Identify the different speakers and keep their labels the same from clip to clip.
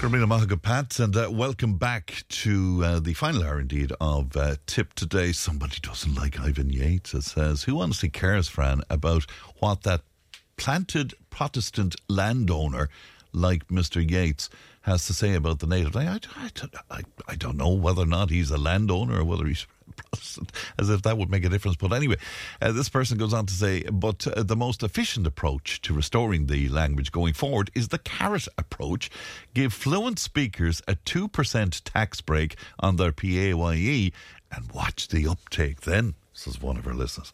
Speaker 1: Carmina Mahaga and uh, welcome back to uh, the final hour indeed of uh, Tipp Today. Somebody doesn't like Ivan Yates, it says. Who honestly cares, Fran, about what that planted Protestant landowner like Mr. Yates has to say about the native? I, I, I, I don't know whether or not he's a landowner or whether he's Protestant, as if that would make a difference. But anyway, uh, this person goes on to say, but uh, the most efficient approach to restoring the language going forward is the carrot approach. Give fluent speakers a 2% tax break on their PAYE and watch the uptake then, says one of our listeners.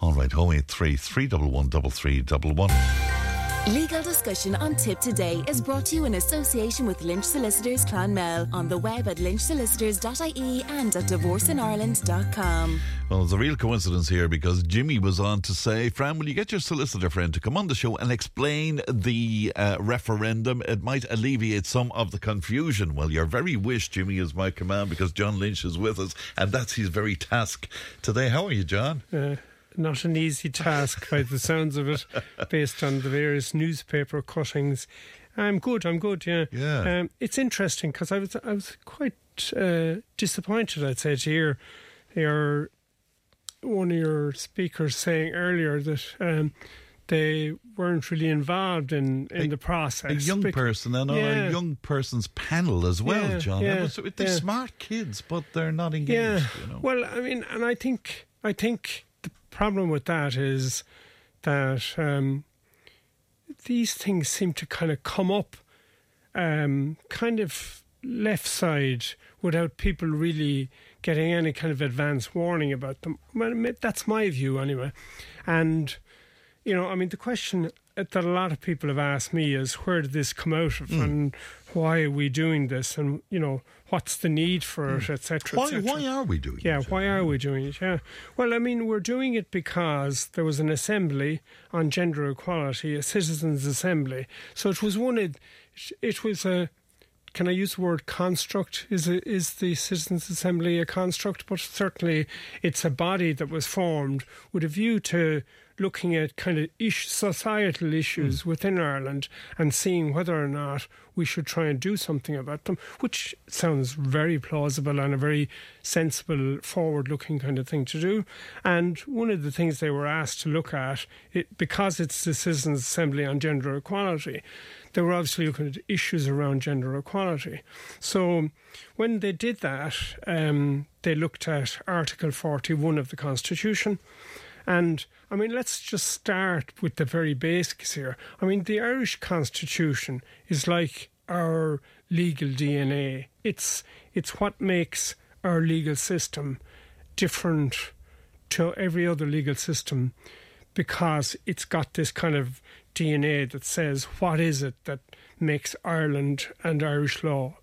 Speaker 1: All right, 083 311 3311.
Speaker 2: Legal discussion on Tipp Today is brought to you in association with Lynch Solicitors Clonmel on the web at lynchsolicitors.ie and at divorceinereland.com.
Speaker 1: Well, it's a real coincidence here because Jimmy was on to say, Fran, will you get your solicitor friend to come on the show and explain the uh, referendum? It might alleviate some of the confusion. Well, your very wish, Jimmy, is my command because John Lynch is with us and that's his very task today. How are you, John?
Speaker 3: Uh, not an easy task by the sounds of it, based on the various newspaper cuttings. I'm good. I'm good. Yeah.
Speaker 1: Yeah.
Speaker 3: Um, it's interesting because I was I was quite uh, disappointed. I'd say to hear your one of your speakers saying earlier that. Um, they weren't really involved in, in
Speaker 1: A-
Speaker 3: the process.
Speaker 1: A young person and
Speaker 3: Yeah.
Speaker 1: a young person's panel as well,
Speaker 3: Yeah,
Speaker 1: John.
Speaker 3: yeah,
Speaker 1: So they're smart kids, but they're not engaged.
Speaker 3: Yeah.
Speaker 1: You know?
Speaker 3: Well, I mean, and I think I think problem with that is that um, these things seem to kind of come up, um, kind of left side without people really getting any kind of advance warning about them. Well, that's my view anyway, and you know, I mean, the question that a lot of people have asked me is where did this come out of hmm. and why are we doing this and you know what's the need for it hmm. etc
Speaker 1: why,
Speaker 3: etc.
Speaker 1: why are we doing
Speaker 3: Yeah,
Speaker 1: it?
Speaker 3: Yeah why are we doing it? Yeah. Well, I mean, we're doing it because there was an assembly on gender equality, a citizens' assembly. So it was one. It, it was a. Can I use the word construct? Is it, is the citizens' assembly a construct? But certainly, it's a body that was formed with a view to looking at kind of ish, societal issues within Ireland and seeing whether or not we should try and do something about them, which sounds very plausible and a very sensible, forward looking kind of thing to do. And one of the things they were asked to look at, it, because it's the Citizens' Assembly on Gender Equality, they were obviously looking at issues around gender equality. So when they did that, um, they looked at Article 41 of the Constitution. And I mean, let's just start with the very basics here. I mean, the Irish Constitution is like our legal DNA. It's it's what makes our legal system different to every other legal system because it's got this kind of DNA that says what is it that makes Ireland and Irish law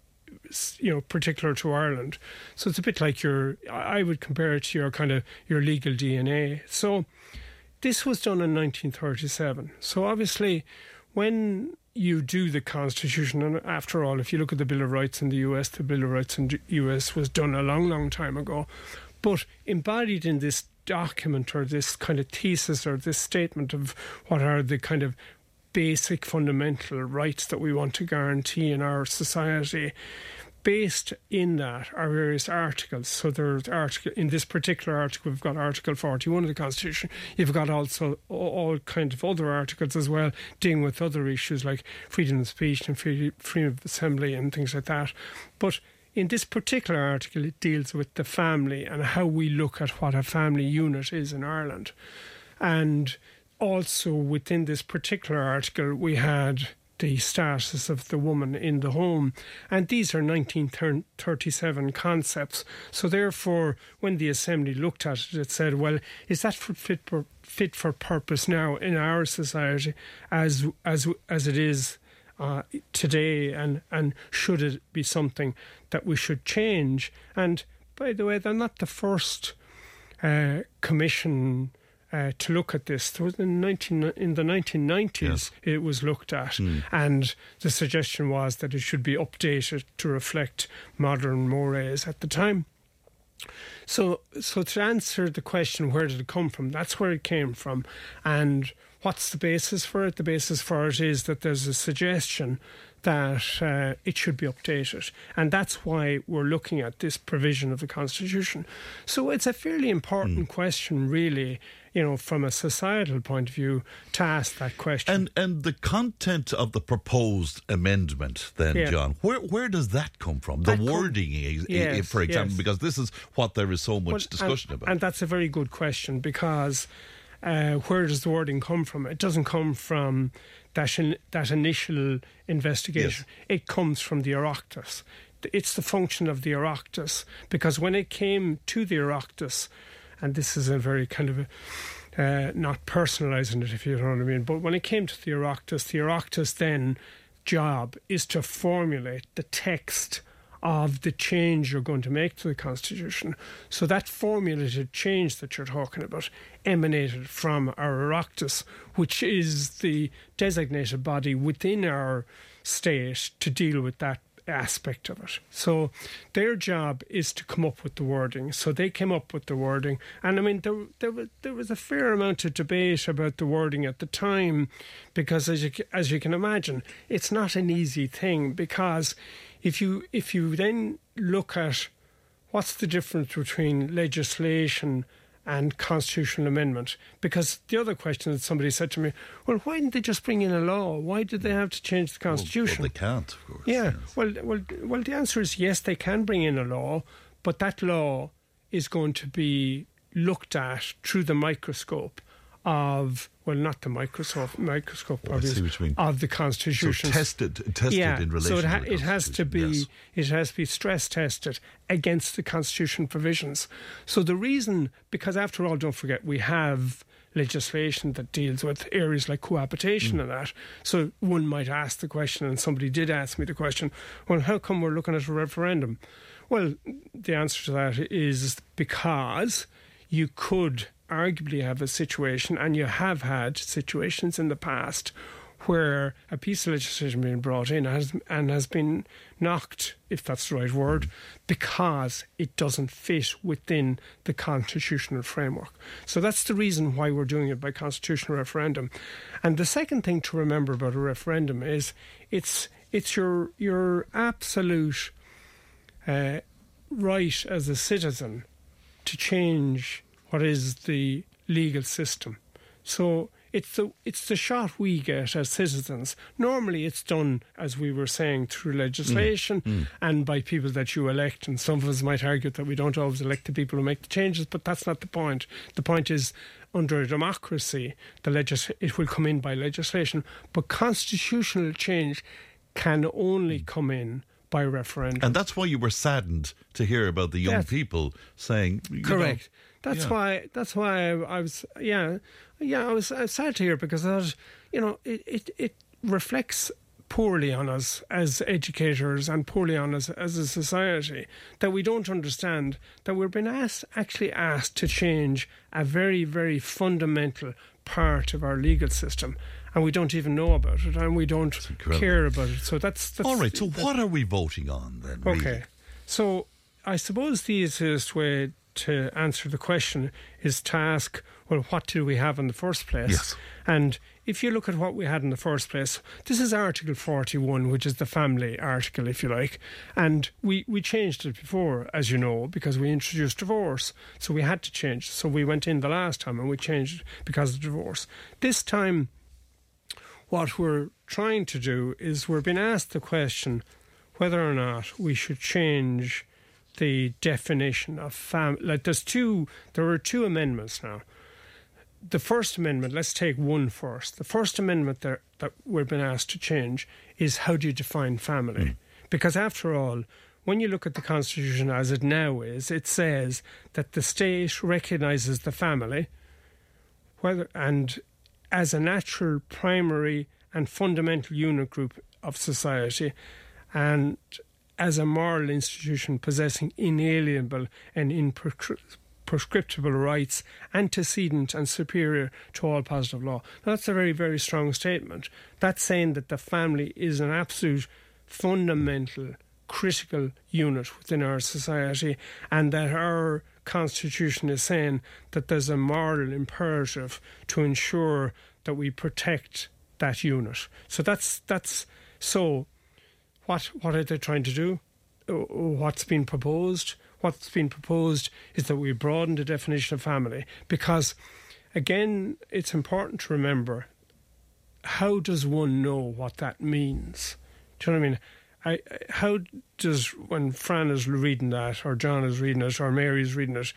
Speaker 3: you know particular to Ireland. So it's a bit like your I would compare it to your kind of your legal DNA. So this was done in 1937. So obviously when you do the Constitution, and after all, if you look at the Bill of Rights in the US, the Bill of Rights in the US was done a long, long time ago. But embodied in this document or this kind of thesis or this statement of what are the kind of basic fundamental rights that we want to guarantee in our society. Based in that are various articles. So there's article in this particular article, we've got Article 41 of the Constitution. You've got also all, all kind of other articles as well, dealing with other issues like freedom of speech and free, freedom of assembly and things like that. But in this particular article, it deals with the family and how we look at what a family unit is in Ireland. And also within this particular article, we had the status of the woman in the home. And these are 1937 concepts. So, therefore, when the Assembly looked at it, it said, well, is that fit, for, fit for purpose now in our society as, as, as it is uh, today and, and should it be something that we should change? And by the way, they're not the first uh, commission uh, to look at this. There was in, 19, in the 1990s,
Speaker 1: Yes.
Speaker 3: it was looked at, and the suggestion was that it should be updated to reflect modern mores at the time. So, so to answer the question, where did it come from? That's where it came from, and what's the basis for it? The basis for it is that there's a suggestion that uh, it should be updated, and that's why we're looking at this provision of the constitution. So it's a fairly important question, really, you know, from a societal point of view, to ask that question.
Speaker 1: And and the content of the proposed amendment, then,
Speaker 3: Yeah.
Speaker 1: John, where where does that come from? The
Speaker 3: That
Speaker 1: wording,
Speaker 3: Yes,
Speaker 1: for example,
Speaker 3: yes.
Speaker 1: because this is what there is so much
Speaker 3: Well,
Speaker 1: discussion
Speaker 3: and,
Speaker 1: about.
Speaker 3: And that's a very good question because uh, where does the wording come from? It doesn't come from that, in, that initial investigation. It comes from the Oireachtas. It's the function of the Oireachtas because when it came to the Oireachtas, and this is a very kind of a uh, not personalising it, if you know what I mean. But when it came to the Oireachtas, the Oireachtas then job is to formulate the text of the change you're going to make to the Constitution. So that formulated change that you're talking about emanated from our Oireachtas, which is the designated body within our state to deal with that aspect of it. So their job is to come up with the wording. So they came up with the wording, and I mean there there was there was a fair amount of debate about the wording at the time, because as you as you can imagine, it's not an easy thing because if you if you then look at what's the difference between legislation and constitutional amendment because the other question that somebody said to me well why didn't they just bring in a law why did they have to change the
Speaker 1: Well,
Speaker 3: constitution
Speaker 1: well, they can't, of course.
Speaker 3: yeah.
Speaker 1: yes.
Speaker 3: Well, well, well. The answer is yes. They can bring in a law, but that law is going to be looked at through the microscope of well, not the microscope, microscope
Speaker 1: Oh,
Speaker 3: obviously,
Speaker 1: what you mean.
Speaker 3: of the
Speaker 1: So
Speaker 3: Constitution.
Speaker 1: tested, tested
Speaker 3: yeah,
Speaker 1: in relation
Speaker 3: so it, ha- it has to be
Speaker 1: yes.
Speaker 3: it has to be stress tested against the Constitution provisions. So the reason, because after all, don't forget we have legislation that deals with areas like cohabitation
Speaker 1: Mm.
Speaker 3: and that. So one might ask the question, and somebody did ask me the question, well, how come we're looking at a referendum? Well, the answer to that is because you could arguably have a situation, and you have had situations in the past where a piece of legislation being brought in has, and has been knocked, if that's the right word, because it doesn't fit within the constitutional framework. So that's the reason why we're doing it by constitutional referendum. And the second thing to remember about a referendum is it's it's your your absolute uh, right as a citizen to change what is the legal system. So it's the it's the shot we get as citizens. Normally, it's done as we were saying through legislation mm. Mm. and by people that you elect. And some of us might argue that we don't always elect the people who make the changes, but that's not the point. The point is. Under a democracy, the legis- it will come in by legislation, but constitutional change can only mm. come in by referendum.
Speaker 1: And that's why you were saddened to hear about the young
Speaker 3: Yes.
Speaker 1: people saying, you know,
Speaker 3: Correct. That's
Speaker 1: yeah.
Speaker 3: why. That's why I, I was. Yeah, yeah. I was, I was sad to hear because I you know, it, it it reflects poorly on us as educators and poorly on us as a society that we don't understand that we're being asked actually asked to change a very very fundamental part of our legal system and we don't even know about it and we don't care about it so that's, that's
Speaker 1: All right, so what are we voting on then? really?
Speaker 3: Okay. So I suppose the easiest way to answer the question is to ask, well, what do we have in the first place?
Speaker 1: Yes.
Speaker 3: And if you look at what we had in the first place, this is Article 41, which is the family article, if you like. And we, we changed it before, as you know, because we introduced divorce. So we had to change. So we went in the last time and we changed it because of divorce. This time, what we're trying to do is we're being asked the question whether or not we should change the definition of family. Like there's two, there are two amendments now. The First Amendment, let's take one first. The First Amendment that, that we're being asked to change is how do you define family? Mm. Because after all, when you look at the Constitution as it now is, it says that the state recognises the family whether and as a natural primary and fundamental unit group of society and as a moral institution possessing inalienable and imprescriptible rights antecedent and superior to all positive law. Now, that's a very, very strong statement. That's saying that the family is an absolute fundamental, critical unit within our society and that our constitution is saying that there's a moral imperative to ensure that we protect that unit. So that's that's so what what are they trying to do? Uh, what's been proposed? What's been proposed is that we broaden the definition of family because again it's important to remember how does one know what that means? Do you know what I mean? I, how does when Fran is reading that, or John is reading it, or Mary is reading it,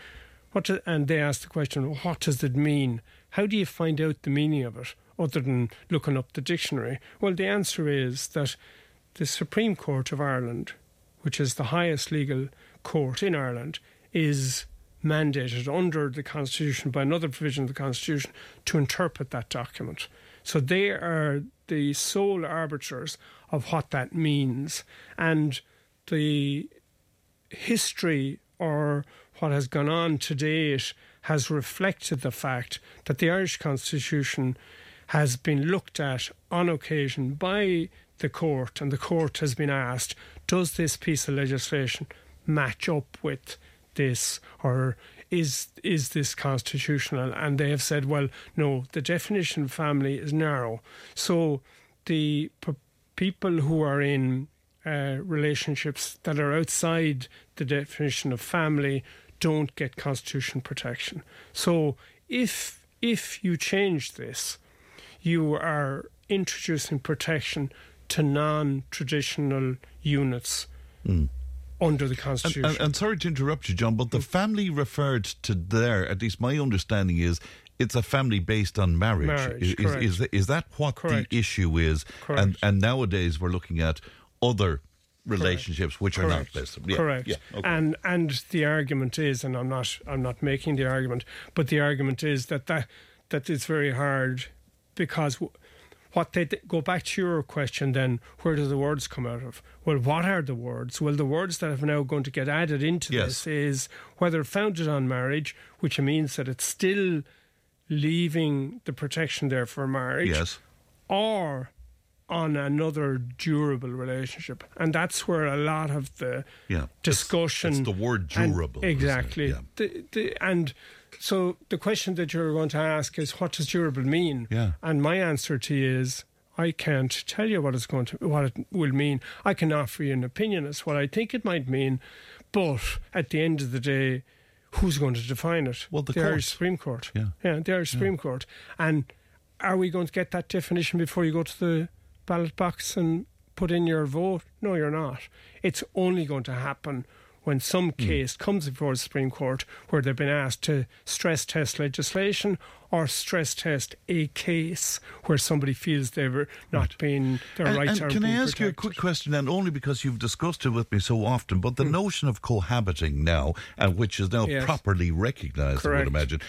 Speaker 3: what do, and they ask the question, what does it mean? How do you find out the meaning of it, other than looking up the dictionary? Well, the answer is that the Supreme Court of Ireland, which is the highest legal court in Ireland, is mandated under the Constitution by another provision of the Constitution to interpret that document. So they are the sole arbiters of what that means. And the history or what has gone on to date has reflected the fact that the Irish Constitution has been looked at on occasion by the court, and the court has been asked, does this piece of legislation match up with this, or is is this constitutional? And they have said, well, no, the definition of family is narrow. So the p- people who are in uh, relationships that are outside the definition of family don't get constitutional protection. So if if you change this, you are introducing protection to non-traditional units. Mm under the Constitution.
Speaker 1: And, and, and, sorry to interrupt you, John, but the family referred to there, at least my understanding is, it's a family based on marriage.
Speaker 3: marriage
Speaker 1: is, is, is, is, that what correct. the issue is?
Speaker 3: Correct.
Speaker 1: And, and nowadays we're looking at other relationships correct. which are not listed.
Speaker 3: Yeah, correct. Yeah, okay. And and the argument is, and I'm not I'm not making the argument, but the argument is that that that it's very hard because what they go back to your question then where do the words come out of? Well what are the words? Well the words that are now going to get added into yes. this is whether founded on marriage which means that it's still leaving the protection there for marriage
Speaker 1: yes.
Speaker 3: or on another durable relationship. And that's where a lot of the
Speaker 1: yeah,
Speaker 3: discussion
Speaker 1: it's, it's the word durable
Speaker 3: exactly.
Speaker 1: Yeah.
Speaker 3: the, the, and so the question that you're going to ask is, what does durable mean?
Speaker 1: Yeah.
Speaker 3: And my answer to you is, I can't tell you what it's going to, what it will mean. I can offer you an opinion as what I think it might mean, but at the end of the day, who's going to define it?
Speaker 1: Well, the,
Speaker 3: the Irish Supreme Court. Yeah, yeah, the Irish yeah. Supreme Court. And are we going to get that definition before you go to the ballot box and put in your vote? No, you're not. It's only going to happen when some hmm. case mm. comes before the Supreme Court where they've been asked to stress test legislation or stress test a case where somebody feels they were not right. being their
Speaker 1: and,
Speaker 3: rights
Speaker 1: and
Speaker 3: are
Speaker 1: Can I ask
Speaker 3: protected.
Speaker 1: you a quick question, and only because you've discussed it with me so often, but the mm. notion of cohabiting now, and which is now
Speaker 3: yes.
Speaker 1: properly recognised. I would imagine,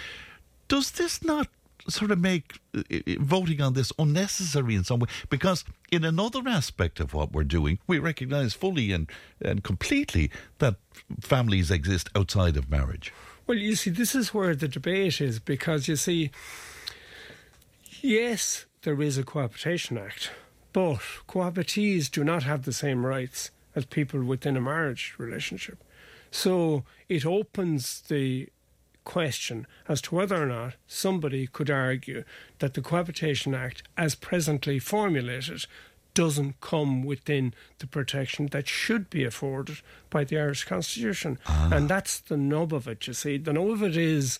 Speaker 1: does this not sort of make uh, voting on this unnecessary in some way because in another aspect of what we're doing we recognize fully and, and completely that families exist outside of marriage.
Speaker 3: Well you see this is where the debate is because you see yes there is a cohabitation act but cohabitees do not have the same rights as people within a marriage relationship. So it opens the question as to whether or not somebody could argue that the Cohabitation Act, as presently formulated, doesn't come within the protection that should be afforded by the Irish Constitution. Ah. And that's the nub of it, you see. The nub of it is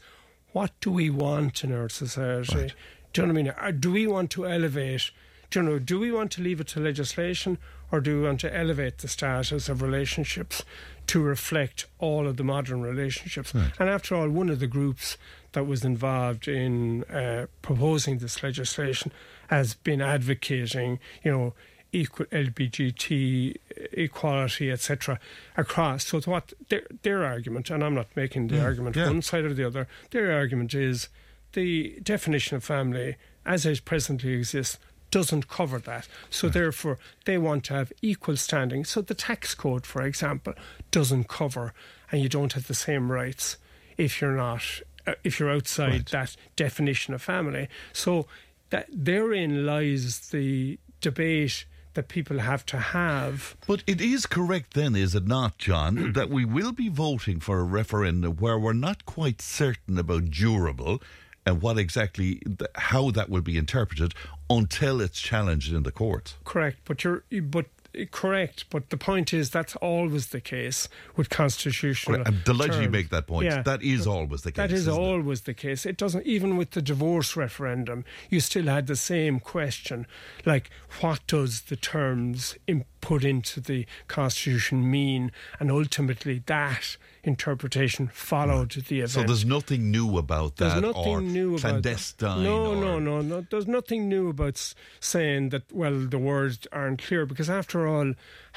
Speaker 3: what do we want in our society? Right. Do you know what I mean? Do we want to elevate? Do you know? Do we want to leave it to legislation, or do we want to elevate the status of relationships to reflect all of the modern relationships. Right. And after all, one of the groups that was involved in uh, proposing this legislation has been advocating, you know, equal LGBT equality, etc., across. So, what their their argument, and I'm not making the mm, argument yeah. one side or the other. Their argument is the definition of family, as it presently exists, doesn't cover that. So, right. therefore, they want to have equal standing. So, the tax code, for example, doesn't cover, and you don't have the same rights if you're not uh, if you're outside
Speaker 1: Right.
Speaker 3: that definition of family. So that therein lies the debate that people have to have.
Speaker 1: But it is correct then, is it not, John, that we will be voting for a referendum where we're not quite certain about durable and what exactly, how that will be interpreted until it's challenged in the courts.
Speaker 3: Correct, but you're but correct, but the point is that's always the case with constitutional.
Speaker 1: I'm delighted you make that point.
Speaker 3: Yeah.
Speaker 1: That is always the case.
Speaker 3: That is
Speaker 1: isn't it?
Speaker 3: always the case. It doesn't even with the divorce referendum. You still had the same question, like what does the terms put into the constitution mean, and ultimately that interpretation followed the event.
Speaker 1: So there's nothing new about that.
Speaker 3: There's nothing
Speaker 1: or
Speaker 3: new about
Speaker 1: clandestine.
Speaker 3: No, no, no, no. There's nothing new about saying that. Well, the words aren't clear because, after all,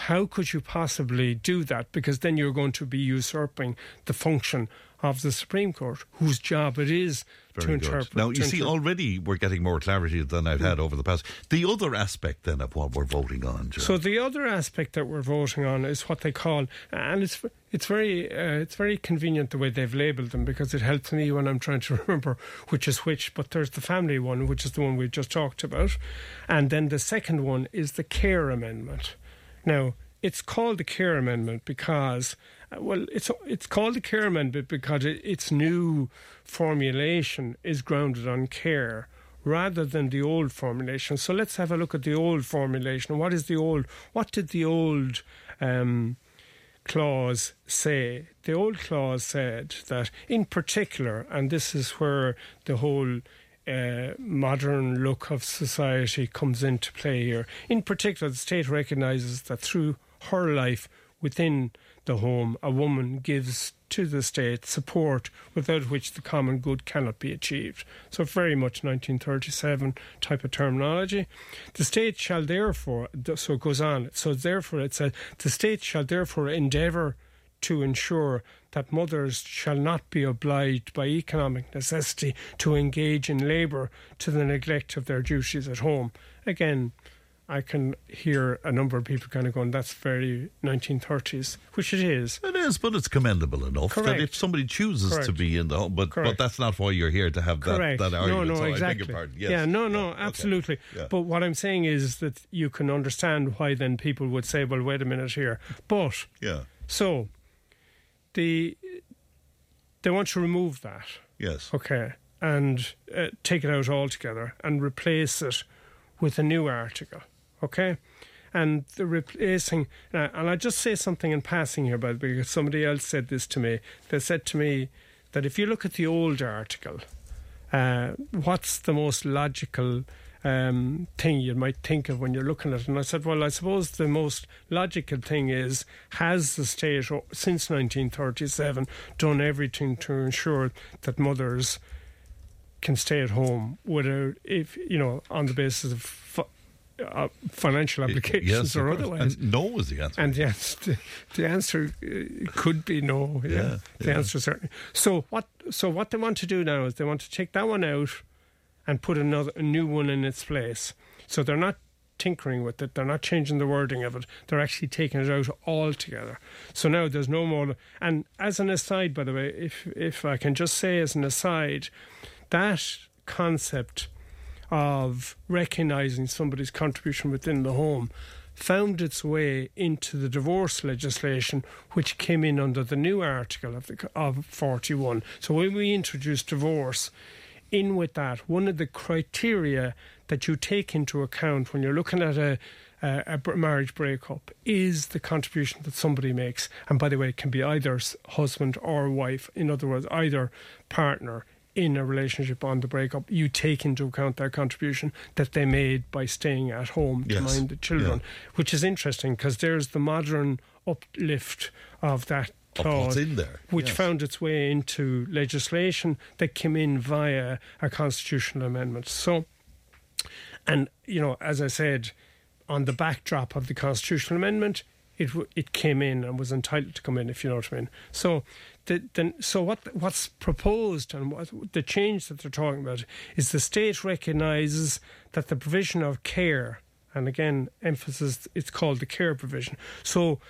Speaker 3: how could you possibly do that? Because then you're going to be usurping the function of the Supreme Court, whose job it is
Speaker 1: Very good.
Speaker 3: interpret.
Speaker 1: Now, you see, already we're getting more clarity than I've had over the past. The other aspect then of what we're voting on.
Speaker 3: So the other aspect that we're voting on is what they call, and it's it's very uh, it's very convenient the way they've labelled them because it helps me when I'm trying to remember which is which. But there's the family one, which is the one we just talked about, and then the second one is the care amendment. Now it's called the care amendment because. Well, it's it's called the care amendment because it, its new formulation is grounded on care rather than the old formulation. So let's have a look at the old formulation. What is the old? What did the old um, clause say? The old clause said that, in particular, and this is where the whole uh, modern look of society comes into play here. In particular, the state recognises that through her life within the home, a woman gives to the state support without which the common good cannot be achieved. So, very much 1937 type of terminology. The state shall therefore, so it goes on, so therefore it says, the state shall therefore endeavour to ensure that mothers shall not be obliged by economic necessity to engage in labour to the neglect of their duties at home. Again, I can hear a number of people kind of going, that's very 1930s, which it is.
Speaker 1: It is, but it's commendable enough that if somebody chooses to be in the home, but but that's not why you're here to have that,
Speaker 3: Correct.
Speaker 1: that
Speaker 3: no,
Speaker 1: argument.
Speaker 3: no,
Speaker 1: so I
Speaker 3: exactly.
Speaker 1: beg your pardon. Yes.
Speaker 3: Yeah, no, no,
Speaker 1: okay.
Speaker 3: absolutely.
Speaker 1: Yeah.
Speaker 3: But what I'm saying is that you can understand why then people would say, well, wait a minute here. But,
Speaker 1: Yeah.
Speaker 3: so, the they want to remove that.
Speaker 1: Yes.
Speaker 3: Okay. And uh, take it out altogether and replace it with a new article. Okay. And the replacing, uh, and I just say something in passing here, way, because somebody else said this to me. They said to me that if you look at the old article, uh, what's the most logical um, thing you might think of when you're looking at it? And I said, well, I suppose the most logical thing is has the state, since 1937, done everything to ensure that mothers can stay at home without, if you know, on the basis of uh, financial obligations
Speaker 1: yes,
Speaker 3: or otherwise?
Speaker 1: And no was the answer.
Speaker 3: And yes, the, the answer uh, could be no. Yeah,
Speaker 1: Yeah,
Speaker 3: the
Speaker 1: yeah.
Speaker 3: answer certainly. So what? So what they want to do now is they want to take that one out and put another a new one in its place. So they're not tinkering with it. They're not changing the wording of it. They're actually taking it out altogether. So now there's no more. And as an aside, by the way, if if I can just say as an aside, that concept of recognizing somebody's contribution within the home found its way into the divorce legislation, which came in under the new article of, the, of 41. So when we introduced divorce, in with that, one of the criteria that you take into account when you're looking at a a, a marriage breakup is the contribution that somebody makes. And by the way, it can be either husband or wife. In other words, either partner in a relationship on the breakup, you take into account their contribution that they made by staying at home to
Speaker 1: Yes.
Speaker 3: mind the children, which is interesting because there's the modern uplift of that clause,
Speaker 1: in there,
Speaker 3: which
Speaker 1: yes.
Speaker 3: found its way into legislation that came in via a constitutional amendment. So, and you know, as I said, on the backdrop of the constitutional amendment, it it came in and was entitled to come in, if you know what I mean. So, the, the, so what what's proposed and what the change that they're talking about is the state recognises that the provision of care, and again, emphasis, it's called the care provision. So,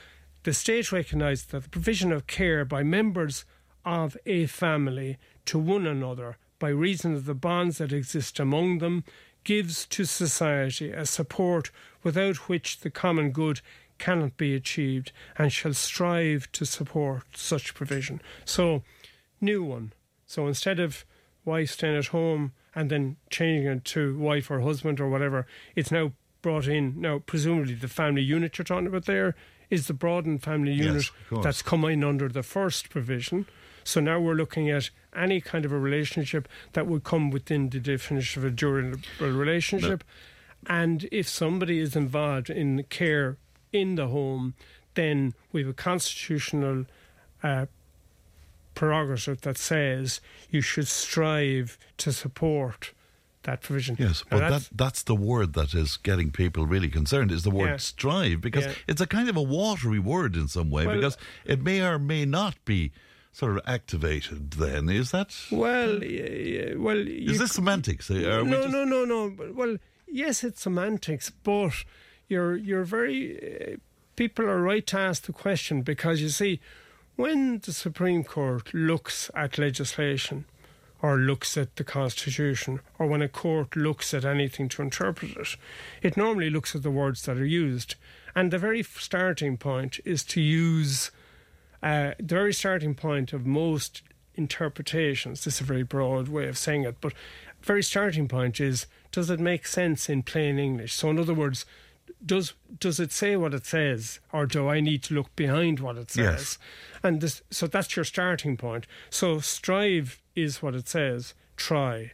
Speaker 3: the state recognises that the provision of care by members of a family to one another by reason of the bonds that exist among them gives to society a support without which the common good cannot be achieved and shall strive to support such provision. So, new one. So instead of wife staying at home and then changing it to wife or husband or whatever, it's now brought in. Now, presumably, the family unit you're talking about there is the broadened family unit
Speaker 1: course.
Speaker 3: that's come in under the first provision. So now we're looking at any kind of a relationship that would come within the definition of a durable relationship. And if somebody is involved in care in the home, then we have a constitutional uh, prerogative that says you should strive to support that provision.
Speaker 1: Yes,
Speaker 3: Now
Speaker 1: but
Speaker 3: that's-
Speaker 1: that, that's the word that is getting people really concerned is the word
Speaker 3: Yeah.
Speaker 1: strive because
Speaker 3: Yeah.
Speaker 1: it's a kind of a watery word in some way
Speaker 3: Well-
Speaker 1: because it may or may not be sort of activated then. Is that.
Speaker 3: well, well,
Speaker 1: Is this semantics?
Speaker 3: No,
Speaker 1: just-
Speaker 3: no, no, no. Well, yes, it's semantics, but you're you're very. Uh, people are right to ask the question because you see, when the Supreme Court looks at legislation, or looks at the Constitution, or when a court looks at anything to interpret it, it normally looks at the words that are used, and the very starting point is to use. Uh, the very starting point of most interpretations, this is a very broad way of saying it, but very starting point is does it make sense in plain English? So in other words, does does it say what it says, or do I need to look behind what it says?
Speaker 1: Yes.
Speaker 3: And this, so that's your starting point. So strive is what it says. Try.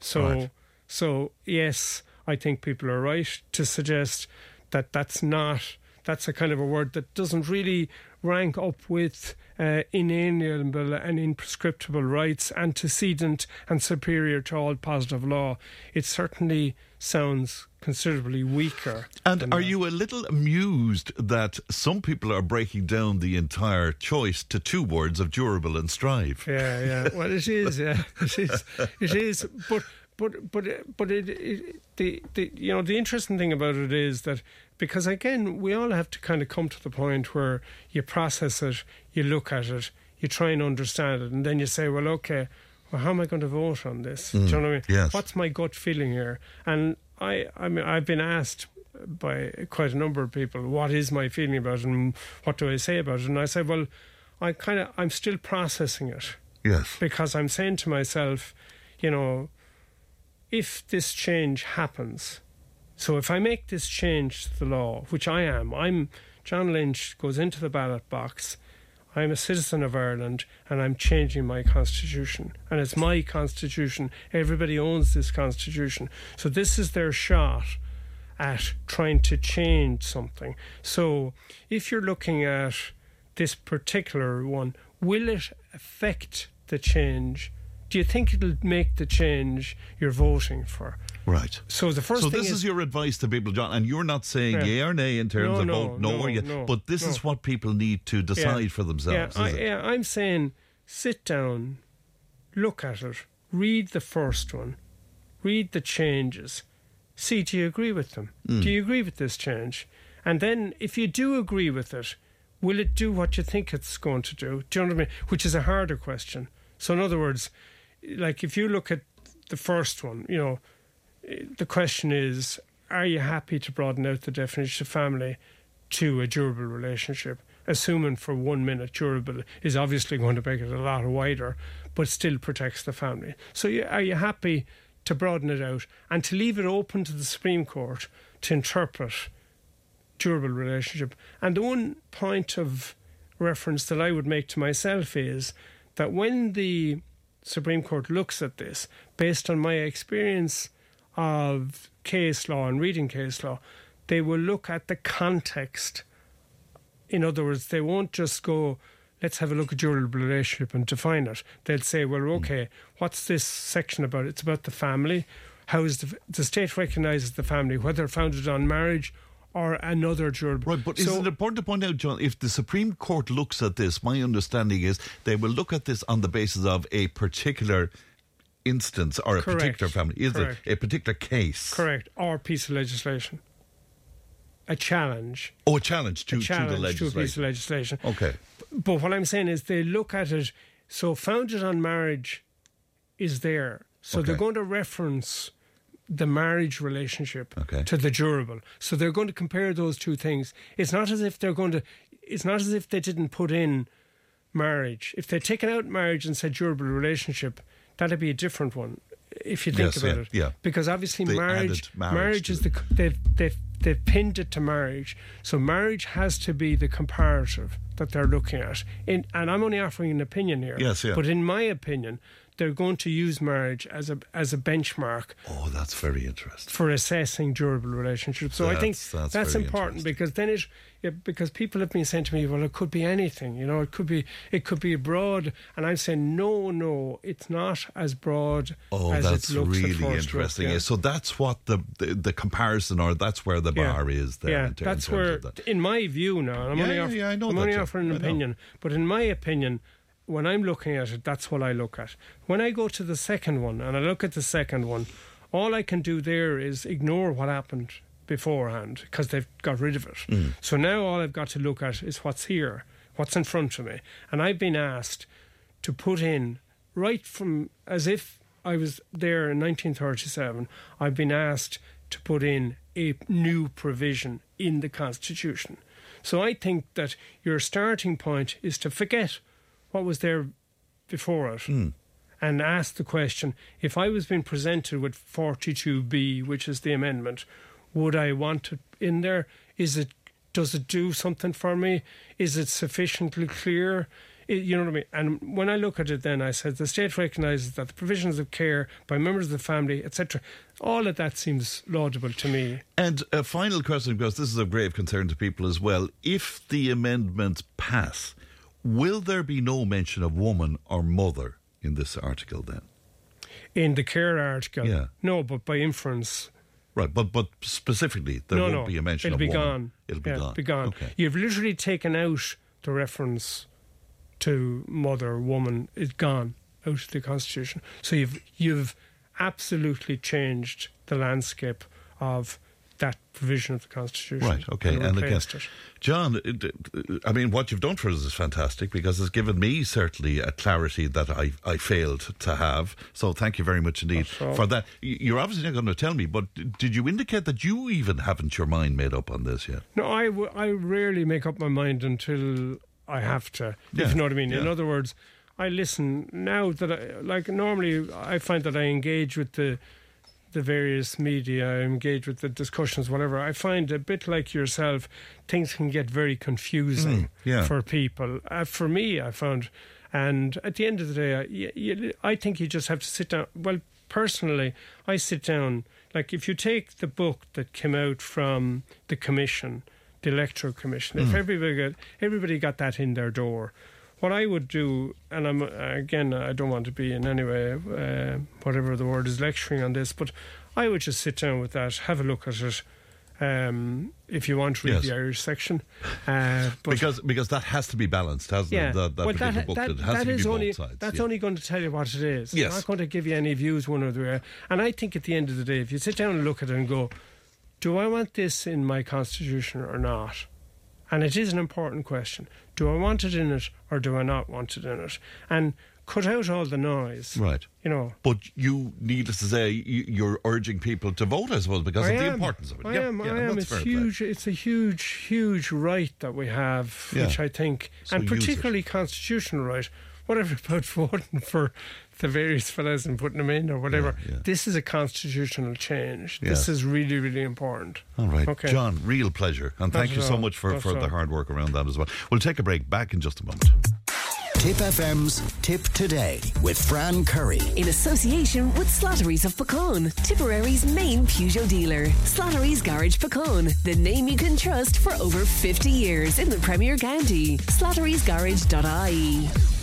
Speaker 3: So
Speaker 1: Right.
Speaker 3: so yes, I think people are right to suggest that that's not that's a kind of a word that doesn't really rank up with uh, inalienable and imprescriptible rights, antecedent and superior to all positive law. It certainly sounds considerably weaker.
Speaker 1: And are
Speaker 3: that.
Speaker 1: you a little amused that some people are breaking down the entire choice to two words of durable and strive?
Speaker 3: Yeah, yeah. Well, it is. Yeah, it is. It is. But but but but it, it the the you know the interesting thing about it is that because again we all have to kind of come to the point where you process it, you look at it, you try and understand it, and then you say, well, okay. Well, how am I going to vote on this? Do you know what I mm, mean?
Speaker 1: yes.
Speaker 3: What's my gut feeling here? And I, I mean, I've been asked by quite a number of people, what is my feeling about it, and what do I say about it? And I say, well, I kind of, I'm still processing it
Speaker 1: Yes.
Speaker 3: because I'm saying to myself, you know, if this change happens, so if I make this change to the law, which I am, I'm John Lynch goes into the ballot box. I'm a citizen of Ireland and I'm changing my constitution. And it's my constitution. Everybody owns this constitution. So this is their shot at trying to change something. So if you're looking at this particular one, will it affect the change? Do you think it'll make the change you're voting for?
Speaker 1: Right.
Speaker 3: So the first
Speaker 1: So this is, your advice to people, John, and you're not saying
Speaker 3: Yeah.
Speaker 1: yay or nay in terms
Speaker 3: No,
Speaker 1: of
Speaker 3: no,
Speaker 1: vote, no,
Speaker 3: no,
Speaker 1: or
Speaker 3: no,
Speaker 1: but this is what people need to decide for themselves.
Speaker 3: Yeah, I, yeah, I'm saying sit down, look at it, read the first one, read the changes, see do you agree with them?
Speaker 1: Hmm.
Speaker 3: Do you agree with this change? And then if you do agree with it, will it do what you think it's going to do? Do you know what I mean? Which is a harder question. So in other words, like if you look at the first one, you know, the question is, are you happy to broaden out the definition of family to a durable relationship? Assuming for one minute durable is obviously going to make it a lot wider, but still protects the family. So, you, are you happy to broaden it out and to leave it open to the Supreme Court to interpret durable relationship? And the one point of reference that I would make to myself is that when the Supreme Court looks at this, based on my experience of case law and reading case law, they will look at the context. In other words, they won't just go, let's have a look at durable relationship and define it. They'll say, well, hmm. okay, what's this section about? It's about the family. How is the, the state recognises the family, whether founded on marriage or another durable.
Speaker 1: Right, but
Speaker 3: So-
Speaker 1: is it important to point out, John, if the Supreme Court looks at this, my understanding is they will look at this on the basis of a particular instance or a
Speaker 3: Correct.
Speaker 1: particular family. Is
Speaker 3: Correct.
Speaker 1: it a particular case?
Speaker 3: Correct. Or piece of legislation. A challenge.
Speaker 1: Oh, a challenge to,
Speaker 3: a challenge
Speaker 1: to the
Speaker 3: to a piece of
Speaker 1: legislation.
Speaker 3: legislation.
Speaker 1: Okay.
Speaker 3: But what I'm saying is they look at it So founded on marriage is there. So they're going to reference the marriage relationship
Speaker 1: Okay.
Speaker 3: to the durable. So they're going to compare those two things. It's not as if they're going to. It's not as if they didn't put in marriage. If they'd taken out marriage and said durable relationship, that'd be a different one. If you think
Speaker 1: Yes,
Speaker 3: about
Speaker 1: yeah,
Speaker 3: it,
Speaker 1: yeah.
Speaker 3: because obviously
Speaker 1: They
Speaker 3: marriage,
Speaker 1: added marriage
Speaker 3: is the they've they've they've pinned it to marriage. So marriage has to be the comparative that they're looking at. In, and I'm only offering an opinion here.
Speaker 1: Yes, yeah.
Speaker 3: But in my opinion, they're going to use marriage as a as a benchmark
Speaker 1: Oh, that's very interesting.
Speaker 3: for assessing durable relationships. So I think
Speaker 1: That's- that's
Speaker 3: important because then it yeah, because people have been saying to me, well, it could be anything, you know, it could be it could be broad, and I'm saying no, no, it's not as broad
Speaker 1: Oh,
Speaker 3: as
Speaker 1: that's
Speaker 3: it looks
Speaker 1: really
Speaker 3: first look,
Speaker 1: interesting.
Speaker 3: yeah.
Speaker 1: So that's what the, the the comparison, or that's where the
Speaker 3: Yeah.
Speaker 1: bar is there.
Speaker 3: Yeah,
Speaker 1: in, ter-
Speaker 3: that's
Speaker 1: in terms
Speaker 3: where,
Speaker 1: of that.
Speaker 3: in my view now, I'm
Speaker 1: Yeah,
Speaker 3: only,
Speaker 1: yeah,
Speaker 3: off-
Speaker 1: yeah, I know
Speaker 3: I'm only offering an
Speaker 1: I know.
Speaker 3: opinion, but in my opinion, when I'm looking at it, that's what I look at. When I go to the second one and I look at the second one, all I can do there is ignore what happened beforehand because they've got rid of it.
Speaker 1: Mm.
Speaker 3: So now all I've got to look at is what's here, what's in front of me. And I've been asked to put in right from as if I was there in 1937, I've been asked to put in a new provision in the Constitution. So I think that your starting point is to forget what was there before it hmm. and ask the question if I was being presented with 42B, which is the amendment, would I want it in there? Is it does it do something for me? Is it sufficiently clear? I- you know what I mean? And when I look at it, then I said the state recognises that the provisions of care by members of the family, etc., all of that seems laudable to me.
Speaker 1: And a final question, because this is of grave concern to people as well. If the amendments pass, will there be no mention of woman or mother in this article then?
Speaker 3: In the care article,
Speaker 1: Yeah.
Speaker 3: no, but by inference,
Speaker 1: Right, but but specifically, there
Speaker 3: no,
Speaker 1: won't
Speaker 3: no,
Speaker 1: be a mention
Speaker 3: it'll
Speaker 1: of
Speaker 3: be
Speaker 1: woman.
Speaker 3: gone.
Speaker 1: It'll be
Speaker 3: Yeah,
Speaker 1: gone.
Speaker 3: Be gone.
Speaker 1: Okay.
Speaker 3: You've literally taken out the reference to mother, woman. It's gone out of the constitution. So you've you've absolutely changed the landscape of that provision of the constitution.
Speaker 1: Right, okay. And again,
Speaker 3: replaced it.
Speaker 1: John, I mean, what you've done for us is fantastic because it's given me certainly a clarity that I, I failed to have. So thank you very much indeed for that. You're obviously not going to tell me, but did you indicate that you even haven't your mind made up on this yet?
Speaker 3: No, I, w- I rarely make up my mind until I have to.
Speaker 1: Yeah,
Speaker 3: If you know what I mean. In other words, I listen now that I like normally I find that I engage with the the various media, I engage with the discussions, whatever. I find a bit like yourself, things can get very confusing
Speaker 1: Mm, yeah.
Speaker 3: for people. Uh, for me, I found, and at the end of the day, I, you, you, I think you just have to sit down. Well, personally, I sit down. Like if you take the book that came out from the commission, the electoral commission,
Speaker 1: Mm.
Speaker 3: if everybody got everybody got that in their door. What I would do, and I'm again, I don't want to be in any way, uh, whatever the word is, lecturing on this, but I would just sit down with that, have a look at it. Um, if you want to read
Speaker 1: Yes.
Speaker 3: the Irish section, uh, but
Speaker 1: because because that has to be balanced, hasn't
Speaker 3: yeah,
Speaker 1: it? That, that
Speaker 3: but
Speaker 1: particular book
Speaker 3: that,
Speaker 1: that, has
Speaker 3: that
Speaker 1: to
Speaker 3: is
Speaker 1: be both
Speaker 3: only
Speaker 1: sides.
Speaker 3: that's
Speaker 1: yeah.
Speaker 3: only going to tell you what it is.
Speaker 1: Yes.
Speaker 3: It's not going to give you any views one or the other. And I think at the end of the day, if you sit down and look at it and go, "Do I want this in my constitution or not?" And it is an important question. Do I want it in it or do I not want it in it? And cut out all the noise.
Speaker 1: Right.
Speaker 3: You know.
Speaker 1: But you, needless to say, you, you're urging people to vote, I suppose, because
Speaker 3: I
Speaker 1: of the importance of it.
Speaker 3: I
Speaker 1: yeah,
Speaker 3: am.
Speaker 1: yeah,
Speaker 3: I am. It's
Speaker 1: play.
Speaker 3: huge. It's a huge, huge right that we have,
Speaker 1: Yeah.
Speaker 3: which I think,
Speaker 1: So
Speaker 3: and particularly constitutional right. Whatever about voting for the various fellas and putting them in or whatever.
Speaker 1: Yeah, yeah.
Speaker 3: This is a constitutional change. This is really, really important.
Speaker 1: All right,
Speaker 3: Okay.
Speaker 1: John, real pleasure. And thank
Speaker 3: Not
Speaker 1: you so
Speaker 3: all.
Speaker 1: much for,
Speaker 3: Not
Speaker 1: for
Speaker 3: at
Speaker 1: the hard work around that as well. We'll take a break back in just a moment.
Speaker 4: Tipp FM's Tipp Today with Fran Curry.
Speaker 5: in association with Slattery's of Puckane, Tipperary's main Peugeot dealer. Slattery's Garage Puckane, the name you can trust for over 50 years in the Premier County. Slattery'sGarage.ie.